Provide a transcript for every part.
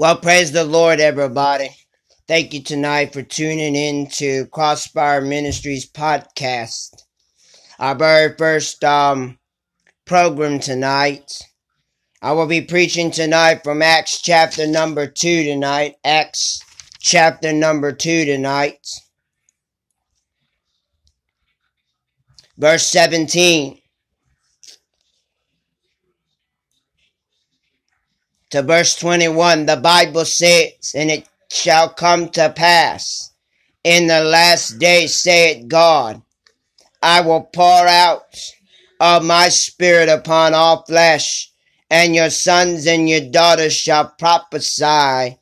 Well, praise the Lord, everybody. Thank you tonight for tuning in to Crossfire Ministries podcast. Our very first um, program tonight. I will be preaching tonight from Acts chapter number 2 tonight. Acts chapter number 2 tonight. Verse 17. To verse 21, the Bible says, And it shall come to pass in the last mm. days, saith God, I will pour out of my spirit upon all flesh, and your sons and your daughters shall prophesy,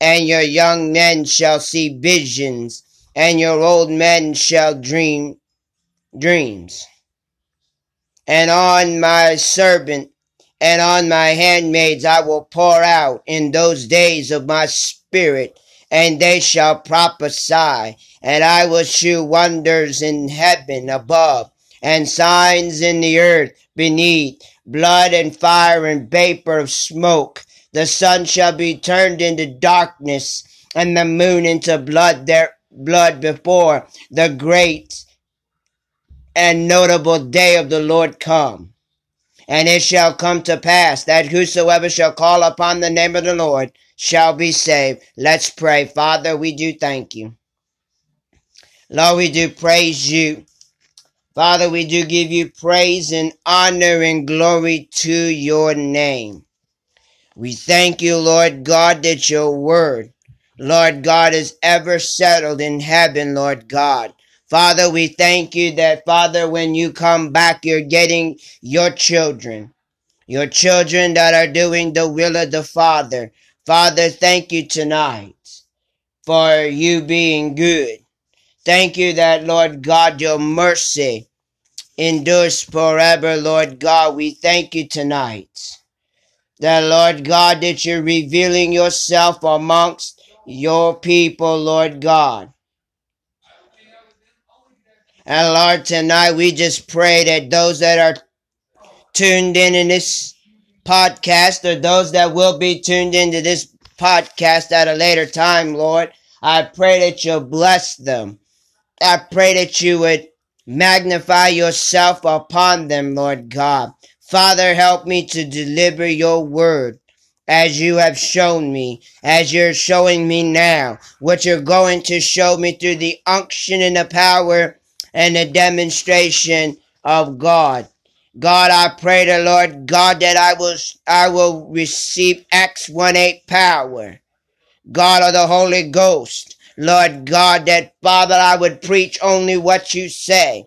and your young men shall see visions, and your old men shall dream dreams. And on my servant and on my handmaids I will pour out in those days of my spirit, and they shall prophesy, and I will shew wonders in heaven above, and signs in the earth beneath, blood and fire and vapor of smoke. The sun shall be turned into darkness, and the moon into blood there blood before the great and notable day of the Lord come. And it shall come to pass that whosoever shall call upon the name of the Lord shall be saved. Let's pray. Father, we do thank you. Lord, we do praise you. Father, we do give you praise and honor and glory to your name. We thank you, Lord God, that your word, Lord God, is ever settled in heaven, Lord God. Father, we thank you that, Father, when you come back, you're getting your children, your children that are doing the will of the Father. Father, thank you tonight for you being good. Thank you that, Lord God, your mercy endures forever, Lord God. We thank you tonight. That, Lord God, that you're revealing yourself amongst your people, Lord God. And Lord, tonight we just pray that those that are tuned in in this podcast or those that will be tuned into this podcast at a later time, Lord, I pray that you'll bless them. I pray that you would magnify yourself upon them, Lord God. Father, help me to deliver your word as you have shown me, as you're showing me now, what you're going to show me through the unction and the power and the demonstration of God. God, I pray the Lord God that I will I will receive Acts 1 8 power. God of the Holy Ghost. Lord God, that Father, I would preach only what you say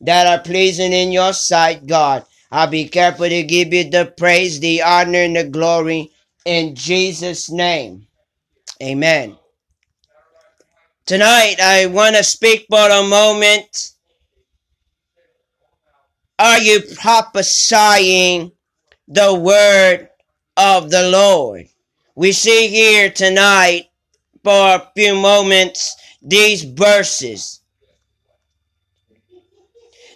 that are pleasing in your sight, God. I'll be careful to give you the praise, the honor, and the glory in Jesus' name. Amen. Tonight, I want to speak for a moment. Are you prophesying the word of the Lord? We see here tonight for a few moments these verses.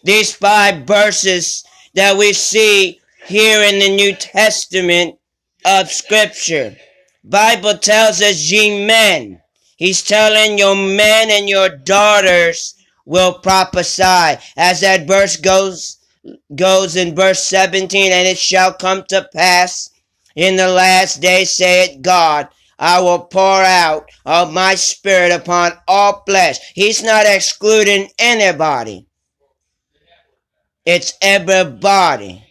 These five verses that we see here in the New Testament of Scripture. Bible tells us, ye men. He's telling your men and your daughters will prophesy. As that verse goes, goes in verse 17, and it shall come to pass in the last day, saith God, I will pour out of my spirit upon all flesh. He's not excluding anybody. It's everybody.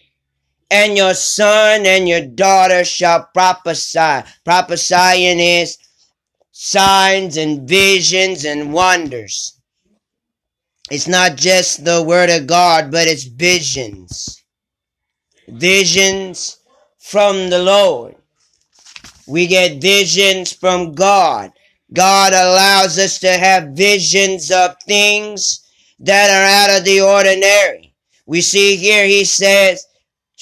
And your son and your daughter shall prophesy. Prophesying is signs and visions and wonders. It's not just the word of God, but it's visions. Visions from the Lord. We get visions from God. God allows us to have visions of things that are out of the ordinary. We see here he says,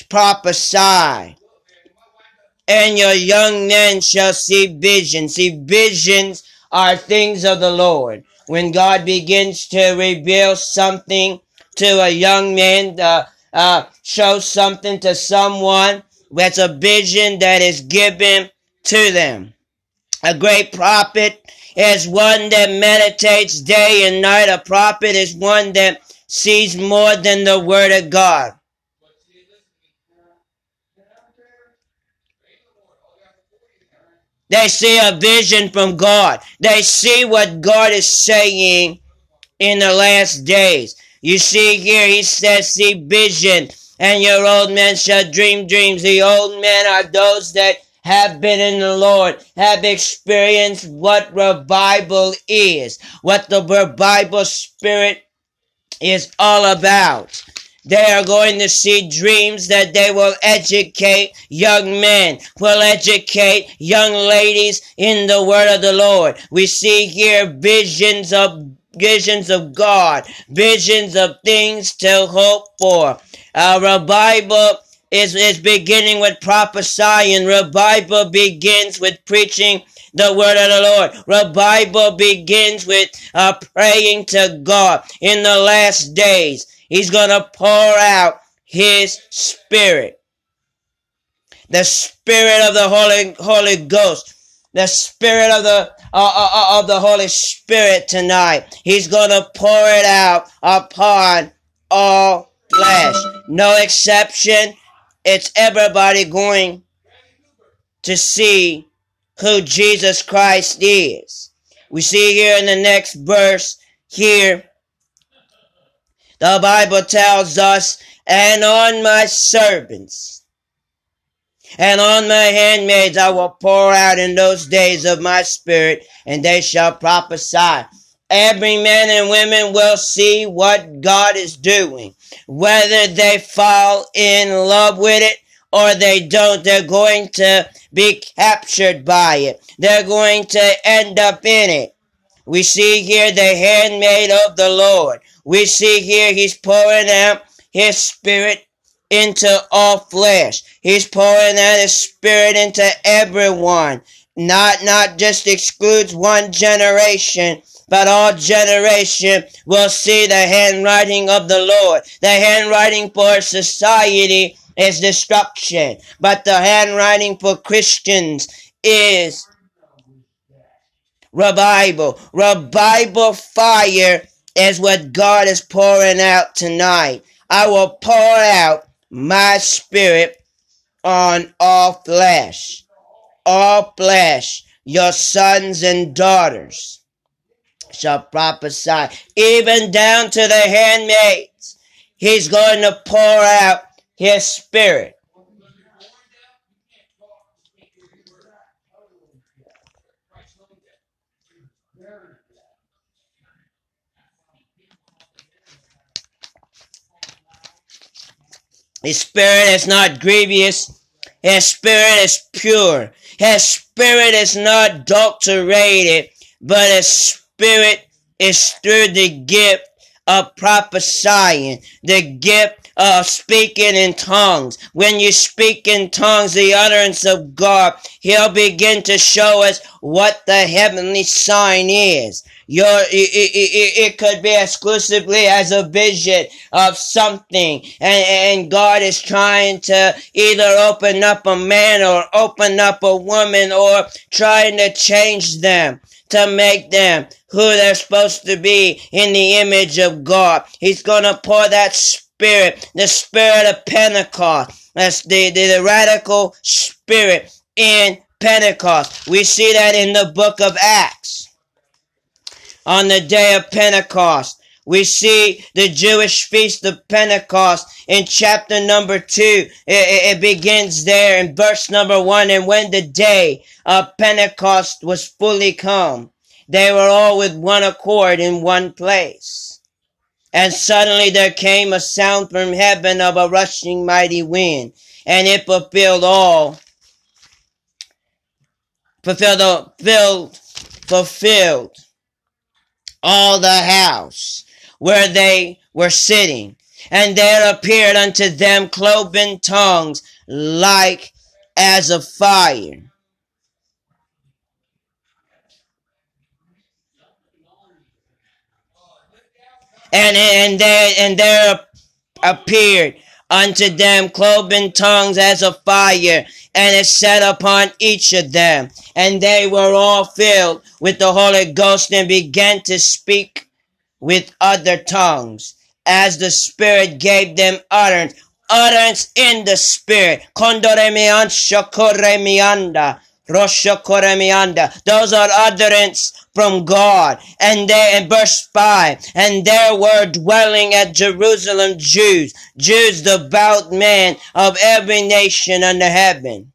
prophesy. And your young men shall see visions. See, visions are things of the Lord. When God begins to reveal something to a young man, uh, uh, show something to someone, that's a vision that is given to them. A great prophet is one that meditates day and night. A prophet is one that sees more than the word of God. They see a vision from God. They see what God is saying in the last days. You see here, he says, see vision, and your old men shall dream dreams. The old men are those that have been in the Lord, have experienced what revival is, what the revival spirit is all about. They are going to see dreams that they will educate young men, will educate young ladies in the word of the Lord. We see here visions of visions of God, visions of things to hope for. Our revival is, is beginning with prophesying. Revival begins with preaching the word of the Lord. Revival begins with uh, praying to God in the last days. He's going to pour out his spirit. The spirit of the Holy, Holy Ghost. The spirit of the, uh, uh, uh of the Holy Spirit tonight. He's going to pour it out upon all flesh. No exception. It's everybody going to see who Jesus Christ is. We see here in the next verse here the Bible tells us, and on my servants and on my handmaids I will pour out in those days of my spirit, and they shall prophesy. Every man and woman will see what God is doing. Whether they fall in love with it or they don't, they're going to be captured by it. They're going to end up in it. We see here the handmaid of the Lord. We see here he's pouring out his spirit into all flesh. He's pouring out his spirit into everyone. Not, not just excludes one generation, but all generation will see the handwriting of the Lord. The handwriting for society is destruction, but the handwriting for Christians is revival. Revival fire is what God is pouring out tonight. I will pour out my spirit on all flesh. All flesh, your sons and daughters shall prophesy, even down to the handmaids. He's going to pour out his spirit. His spirit is not grievous. His spirit is pure. His spirit is not adulterated, but his spirit is through the gift of prophesying, the gift of speaking in tongues. When you speak in tongues, the utterance of God, He'll begin to show us what the heavenly sign is. Your, it, it, it, could be exclusively as a vision of something. And, and God is trying to either open up a man or open up a woman or trying to change them to make them who they're supposed to be in the image of God. He's going to pour that spirit, the spirit of Pentecost. That's the, the, the radical spirit in Pentecost. We see that in the book of Acts on the day of Pentecost. We see the Jewish feast of Pentecost in chapter number two. It, it, begins there in verse number one. And when the day of Pentecost was fully come, they were all with one accord in one place. And suddenly there came a sound from heaven of a rushing mighty wind, and it fulfilled all, fulfilled, filled, fulfilled all the house where they were sitting. And there appeared unto them cloven tongues like as of fire. And, and there and there appeared unto them cloven tongues as of fire, and it set upon each of them. And they were all filled with the Holy Ghost and began to speak with other tongues as the Spirit gave them utterance. Utterance in the Spirit. Roshakoremianda. Those are utterance from God. And there in verse 5, and there were dwelling at Jerusalem Jews, Jews devout men of every nation under heaven.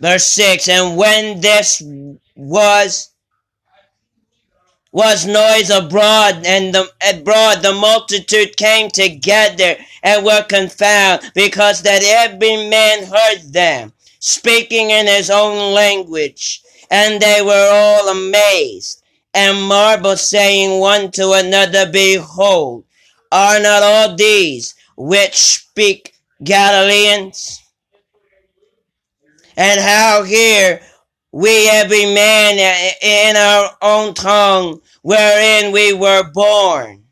Verse 6, and when this was was noise abroad, and the, abroad the multitude came together and were confounded, because that every man heard them, speaking in his own language. And they were all amazed, and marveled, saying one to another, Behold, are not all these which speak Galileans? And how here we every man in our own tongue wherein we were born.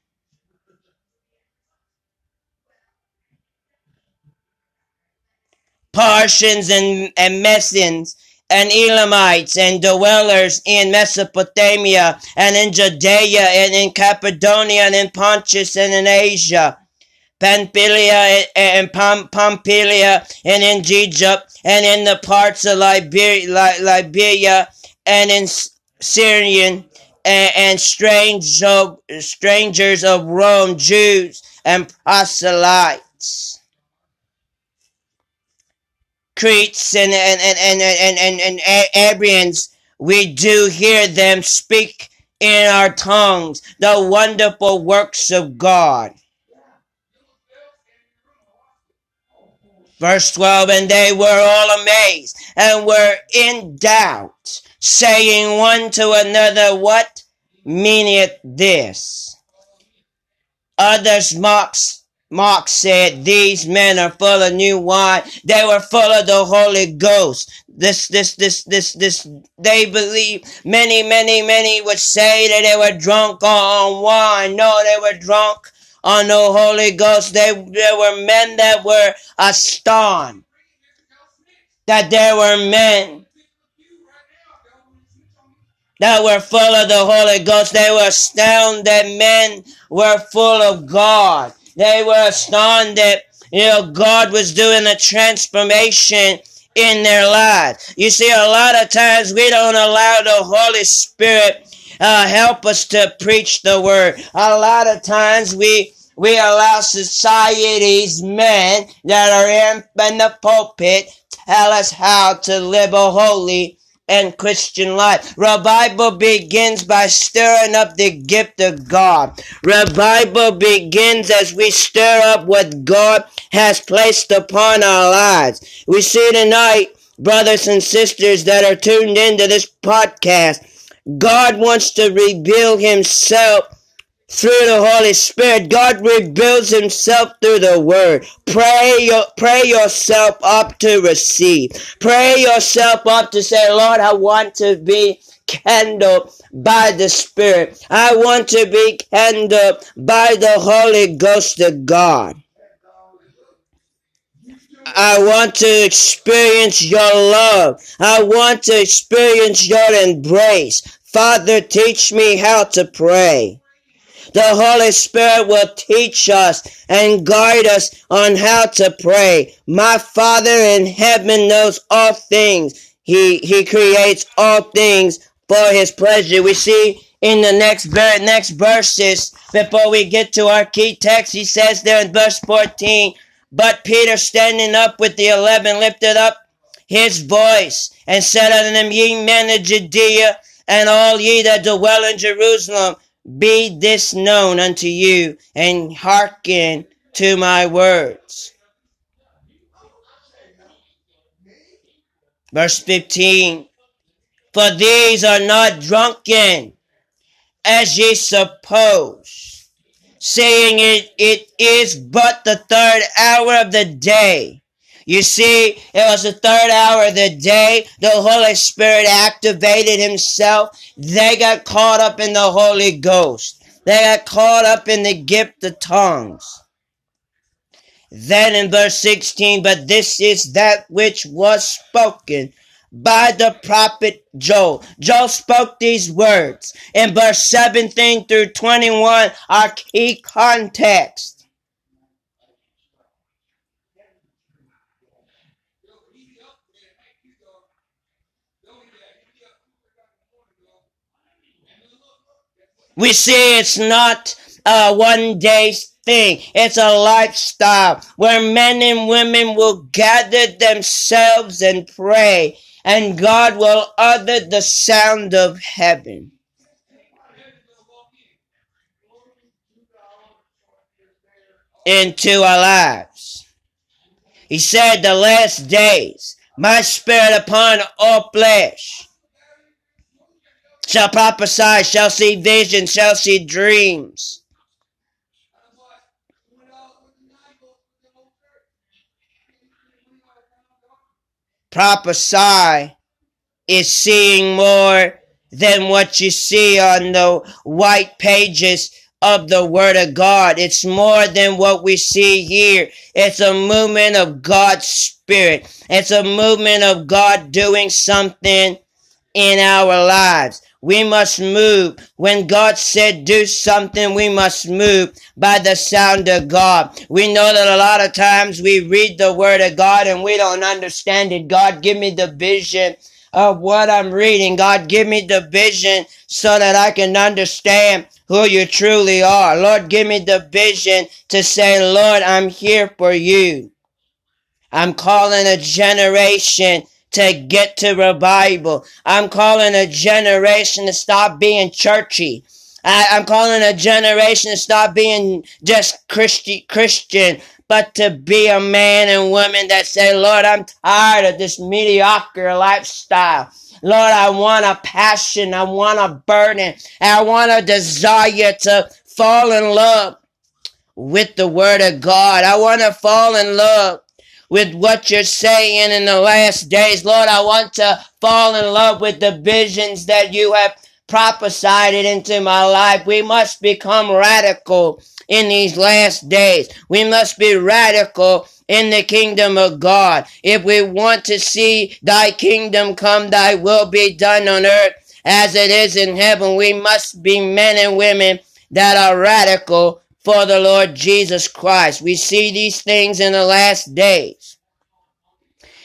Parthians and, and Messians and Elamites and dwellers in Mesopotamia and in Judea and in Cappadocia and in Pontus and in Asia Pamphylia and Pamphylia and in Egypt and in the parts of Liberia, Liberia and in Syrian and, and strange of, strangers of Rome, Jews and proselytes. Cretes and and and and and and, and, and Abrians, we do hear them speak in our tongues the wonderful works of God. Verse 12, and they were all amazed and were in doubt, saying one to another, What meaneth this? Others mocked, mocked said, These men are full of new wine. They were full of the Holy Ghost. This, this, this, this, this, they believe. Many, many, many would say that they were drunk on wine. No, they were drunk on the Holy Ghost. They, there were men that were astonished. That there were men that were full of the Holy Ghost. They were astounded that men were full of God. They were astounded that, you know, God was doing a transformation in their lives. You see, a lot of times we don't allow the Holy Spirit uh, help us to preach the word. A lot of times we we allow society's men that are in, in the pulpit tell us how to live a holy and Christian life. Revival begins by stirring up the gift of God. Revival begins as we stir up what God has placed upon our lives. We see tonight, brothers and sisters that are tuned into this podcast, God wants to reveal himself through the Holy Spirit. God reveals himself through the word. Pray your, pray yourself up to receive. Pray yourself up to say, Lord, I want to be kindled by the Spirit. I want to be kindled by the Holy Ghost of God. I want to experience your love. I want to experience your embrace. Father, teach me how to pray. The Holy Spirit will teach us and guide us on how to pray. My Father in heaven knows all things. He, he creates all things for his pleasure. We see in the next ver- next verses before we get to our key text, he says there in verse 14, but Peter standing up with the eleven lifted up his voice and said unto them, Ye men of Judea, and all ye that dwell in Jerusalem, be this known unto you, and hearken to my words. Verse 15 For these are not drunken, as ye suppose, saying it, it is but the third hour of the day. You see, it was the third hour of the day. The Holy Spirit activated himself. They got caught up in the Holy Ghost. They got caught up in the gift of tongues. Then in verse 16, but this is that which was spoken by the prophet Joel. Joel spoke these words. In verse 17 through 21 are key context. We see it's not a one day thing. It's a lifestyle where men and women will gather themselves and pray and God will utter the sound of heaven. Into our lives. He said, The last days, my spirit upon all flesh shall prophesy, shall see visions, shall see dreams. Prophesy is seeing more than what you see on the white pages of the Word of God. It's more than what we see here. It's a movement of God's Spirit. It's a movement of God doing something in our lives. We must move. When God said do something, we must move by the sound of God. We know that a lot of times we read the word of God and we don't understand it. God, give me the vision of what I'm reading. God, give me the vision so that I can understand who you truly are. Lord, give me the vision to say, Lord, I'm here for you. I'm calling a generation to get to revival. I'm calling a generation to stop being churchy. I, am calling a generation to stop being just Christi- Christian, but to be a man and woman that say, Lord, I'm tired of this mediocre lifestyle. Lord, I want a passion. I want a burden. I want a desire to fall in love with the word of God. I want to fall in love with what you're saying in the last days. Lord, I want to fall in love with the visions that you have prophesied into my life. We must become radical in these last days. We must be radical in the kingdom of God. If we want to see thy kingdom come, thy will be done on earth as it is in heaven, we must be men and women that are radical for the Lord Jesus Christ. We see these things in the last days.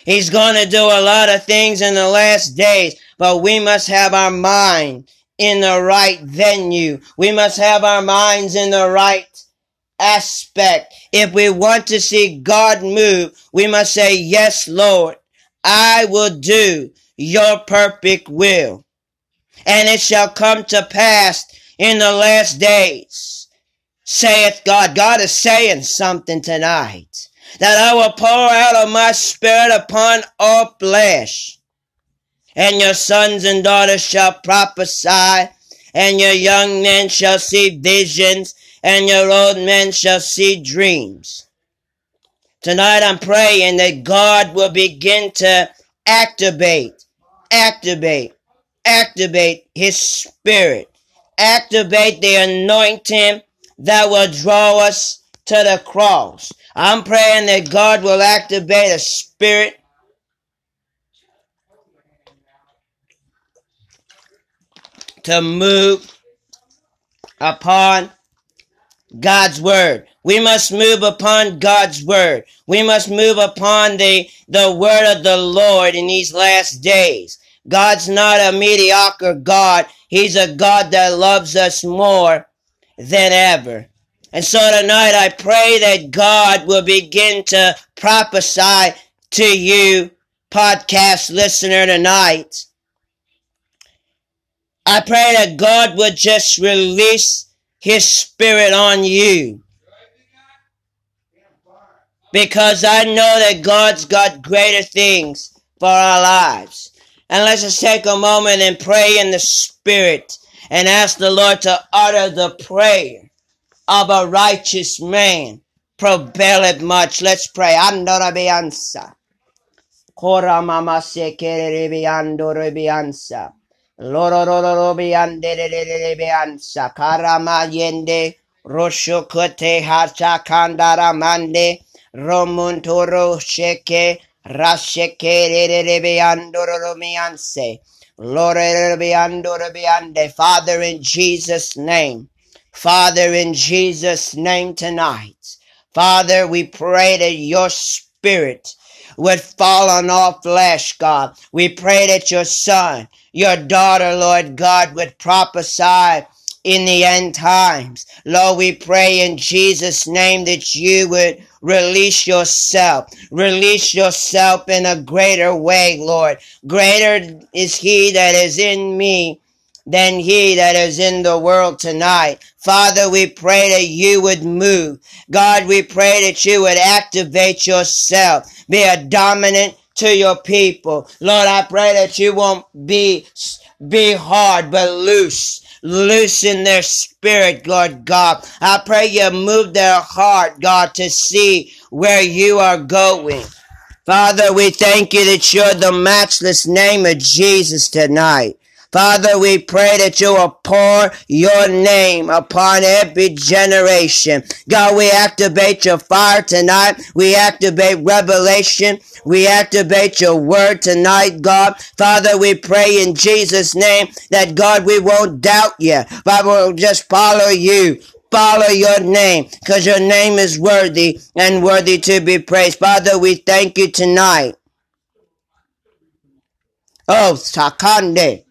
He's going to do a lot of things in the last days, but we must have our mind in the right venue. We must have our minds in the right aspect. If we want to see God move, we must say, Yes, Lord, I will do your perfect will. And it shall come to pass in the last days saith God. God is saying something tonight. That I will pour out of my spirit upon all flesh. And your sons and daughters shall prophesy, and your young men shall see visions, and your old men shall see dreams. Tonight I'm praying that God will begin to activate, activate, activate His Spirit, activate the anointing that will draw us to the cross. I'm praying that God will activate a spirit to move upon God's word. We must move upon God's word. We must move upon the, the word of the Lord in these last days. God's not a mediocre God. He's a God that loves us more than ever. And so tonight I pray that God will begin to prophesy to you, podcast listener, tonight. I pray that God would just release His Spirit on you. Because I know that God's got greater things for our lives. And let's just take a moment and pray in the Spirit and ask the Lord to utter the prayer of a righteous man prevaileth much. Let's pray. Andora beanza. Kora mama se kere beando rebianza. Loro loro beande rebianza. Karama yende. Rosho kote hacha kandara mande. Romontoro sheke Rashekeriandoromianse. Father, in Jesus' name. Father, in Jesus' name tonight. Father, we pray that your spirit would fall on all flesh, God. We pray that your son, your daughter, Lord God, would prophesy in the end times. Lord, we pray in Jesus' name that you would release yourself. Release yourself in a greater way, Lord. Greater is he that is in me than he that is in the world tonight. Father, we pray that you would move. God, we pray that you would activate yourself. Be a dominant to your people. Lord, I pray that you won't be, be hard, but loose loosen their spirit, Lord God. I pray you move their heart, God, to see where you are going. Father, we thank you that you're the matchless name of Jesus tonight. Father, we pray that you will pour your name upon every generation. God, we activate your fire tonight. We activate revelation. We activate your word tonight, God. Father, we pray in Jesus' name that God, we won't doubt you, but we'll just follow you follow your name because your name is worthy and worthy to be praised. Father, we thank you tonight. Oh, Sakande.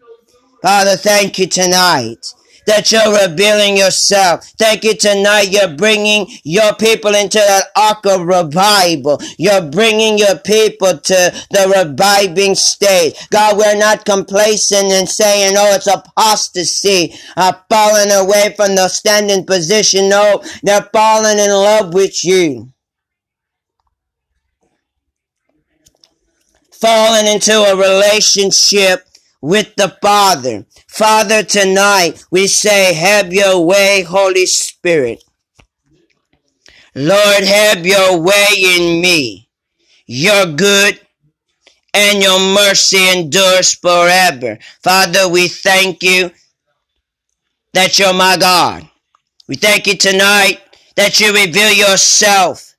Father, thank you tonight that you're revealing yourself. Thank you tonight. You're bringing your people into that ark of revival. You're bringing your people to the reviving state. God, we're not complacent and saying, oh, it's apostasy. I've fallen away from the standing position. No, they're falling in love with you. Falling into a relationship with the Father. Father, tonight we say, have your way, Holy Spirit. Lord, have your way in me. Your good and your mercy endures forever. Father, we thank you that you're my God. We thank you tonight that you reveal yourself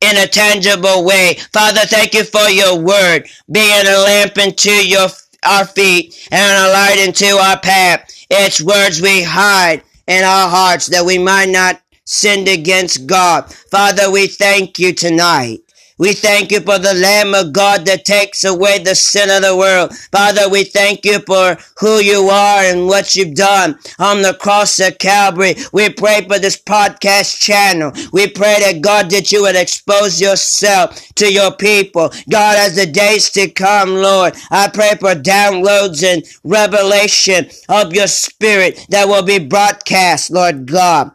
in a tangible way. Father, thank you for your word being a lamp unto your our feet and a light into our path. It's words we hide in our hearts that we might not sin against God. Father, we thank you tonight we thank you for the Lamb of God that takes away the sin of the world. Father, we thank you for who you are and what you've done on the cross of Calvary. We pray for this podcast channel. We pray that God, that you would expose yourself to your people. God, as the days to come, Lord, I pray for downloads and revelation of your spirit that will be broadcast, Lord God.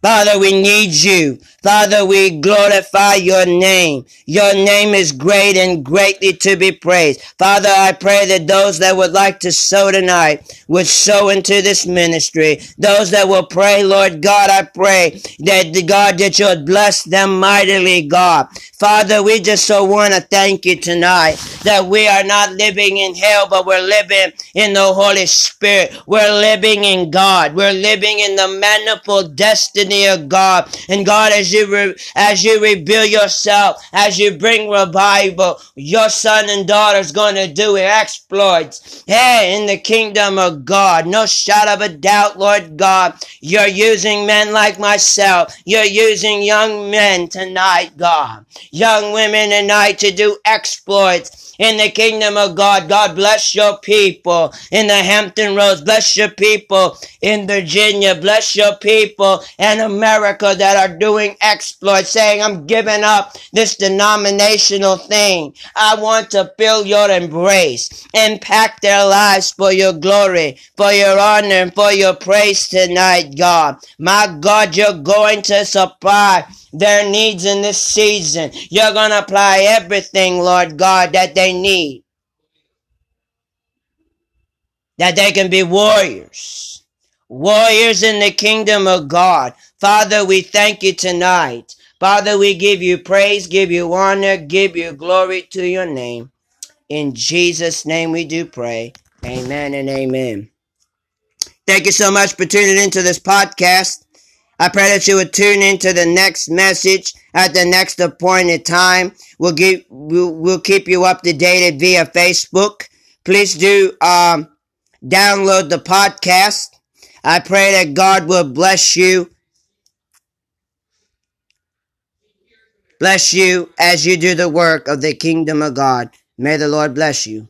Father, we need you. Father, we glorify your name. Your name is great and greatly to be praised. Father, I pray that those that would like to sow tonight would sow into this ministry. Those that will pray, Lord God, I pray that the God that you would bless them mightily, God. Father, we just so want to thank you tonight that we are not living in hell, but we're living in the Holy Spirit. We're living in God. We're living in the manifold destiny of God. And God, as you re- as you reveal yourself, as you bring revival, your son and daughter's to do exploits. Hey, in the kingdom of God, no shadow of a doubt, Lord God, you're using men like myself. You're using young men tonight, God, young women tonight to do exploits in the kingdom of God. God bless your people in the Hampton Roads. Bless your people in Virginia. Bless your people in America that are doing exploits, saying, I'm giving up this denominational thing. I want to feel your embrace. Impact their lives for your glory, for your honor, and for your praise tonight, God. My God, you're going to supply their needs in this season. You're going to apply everything, Lord God, that they need. That they can be warriors. Warriors in the kingdom of God. Father, we thank you tonight. Father, we give you praise, give you honor, give you glory to your name. In Jesus' name we do pray. Amen and amen. Thank you so much for tuning into this podcast. I pray that you would tune into the next message at the next appointed time. We'll, give, we'll, we'll keep you up to date via Facebook. Please do um, download the podcast. I pray that God will bless you. Bless you as you do the work of the kingdom of God. May the Lord bless you.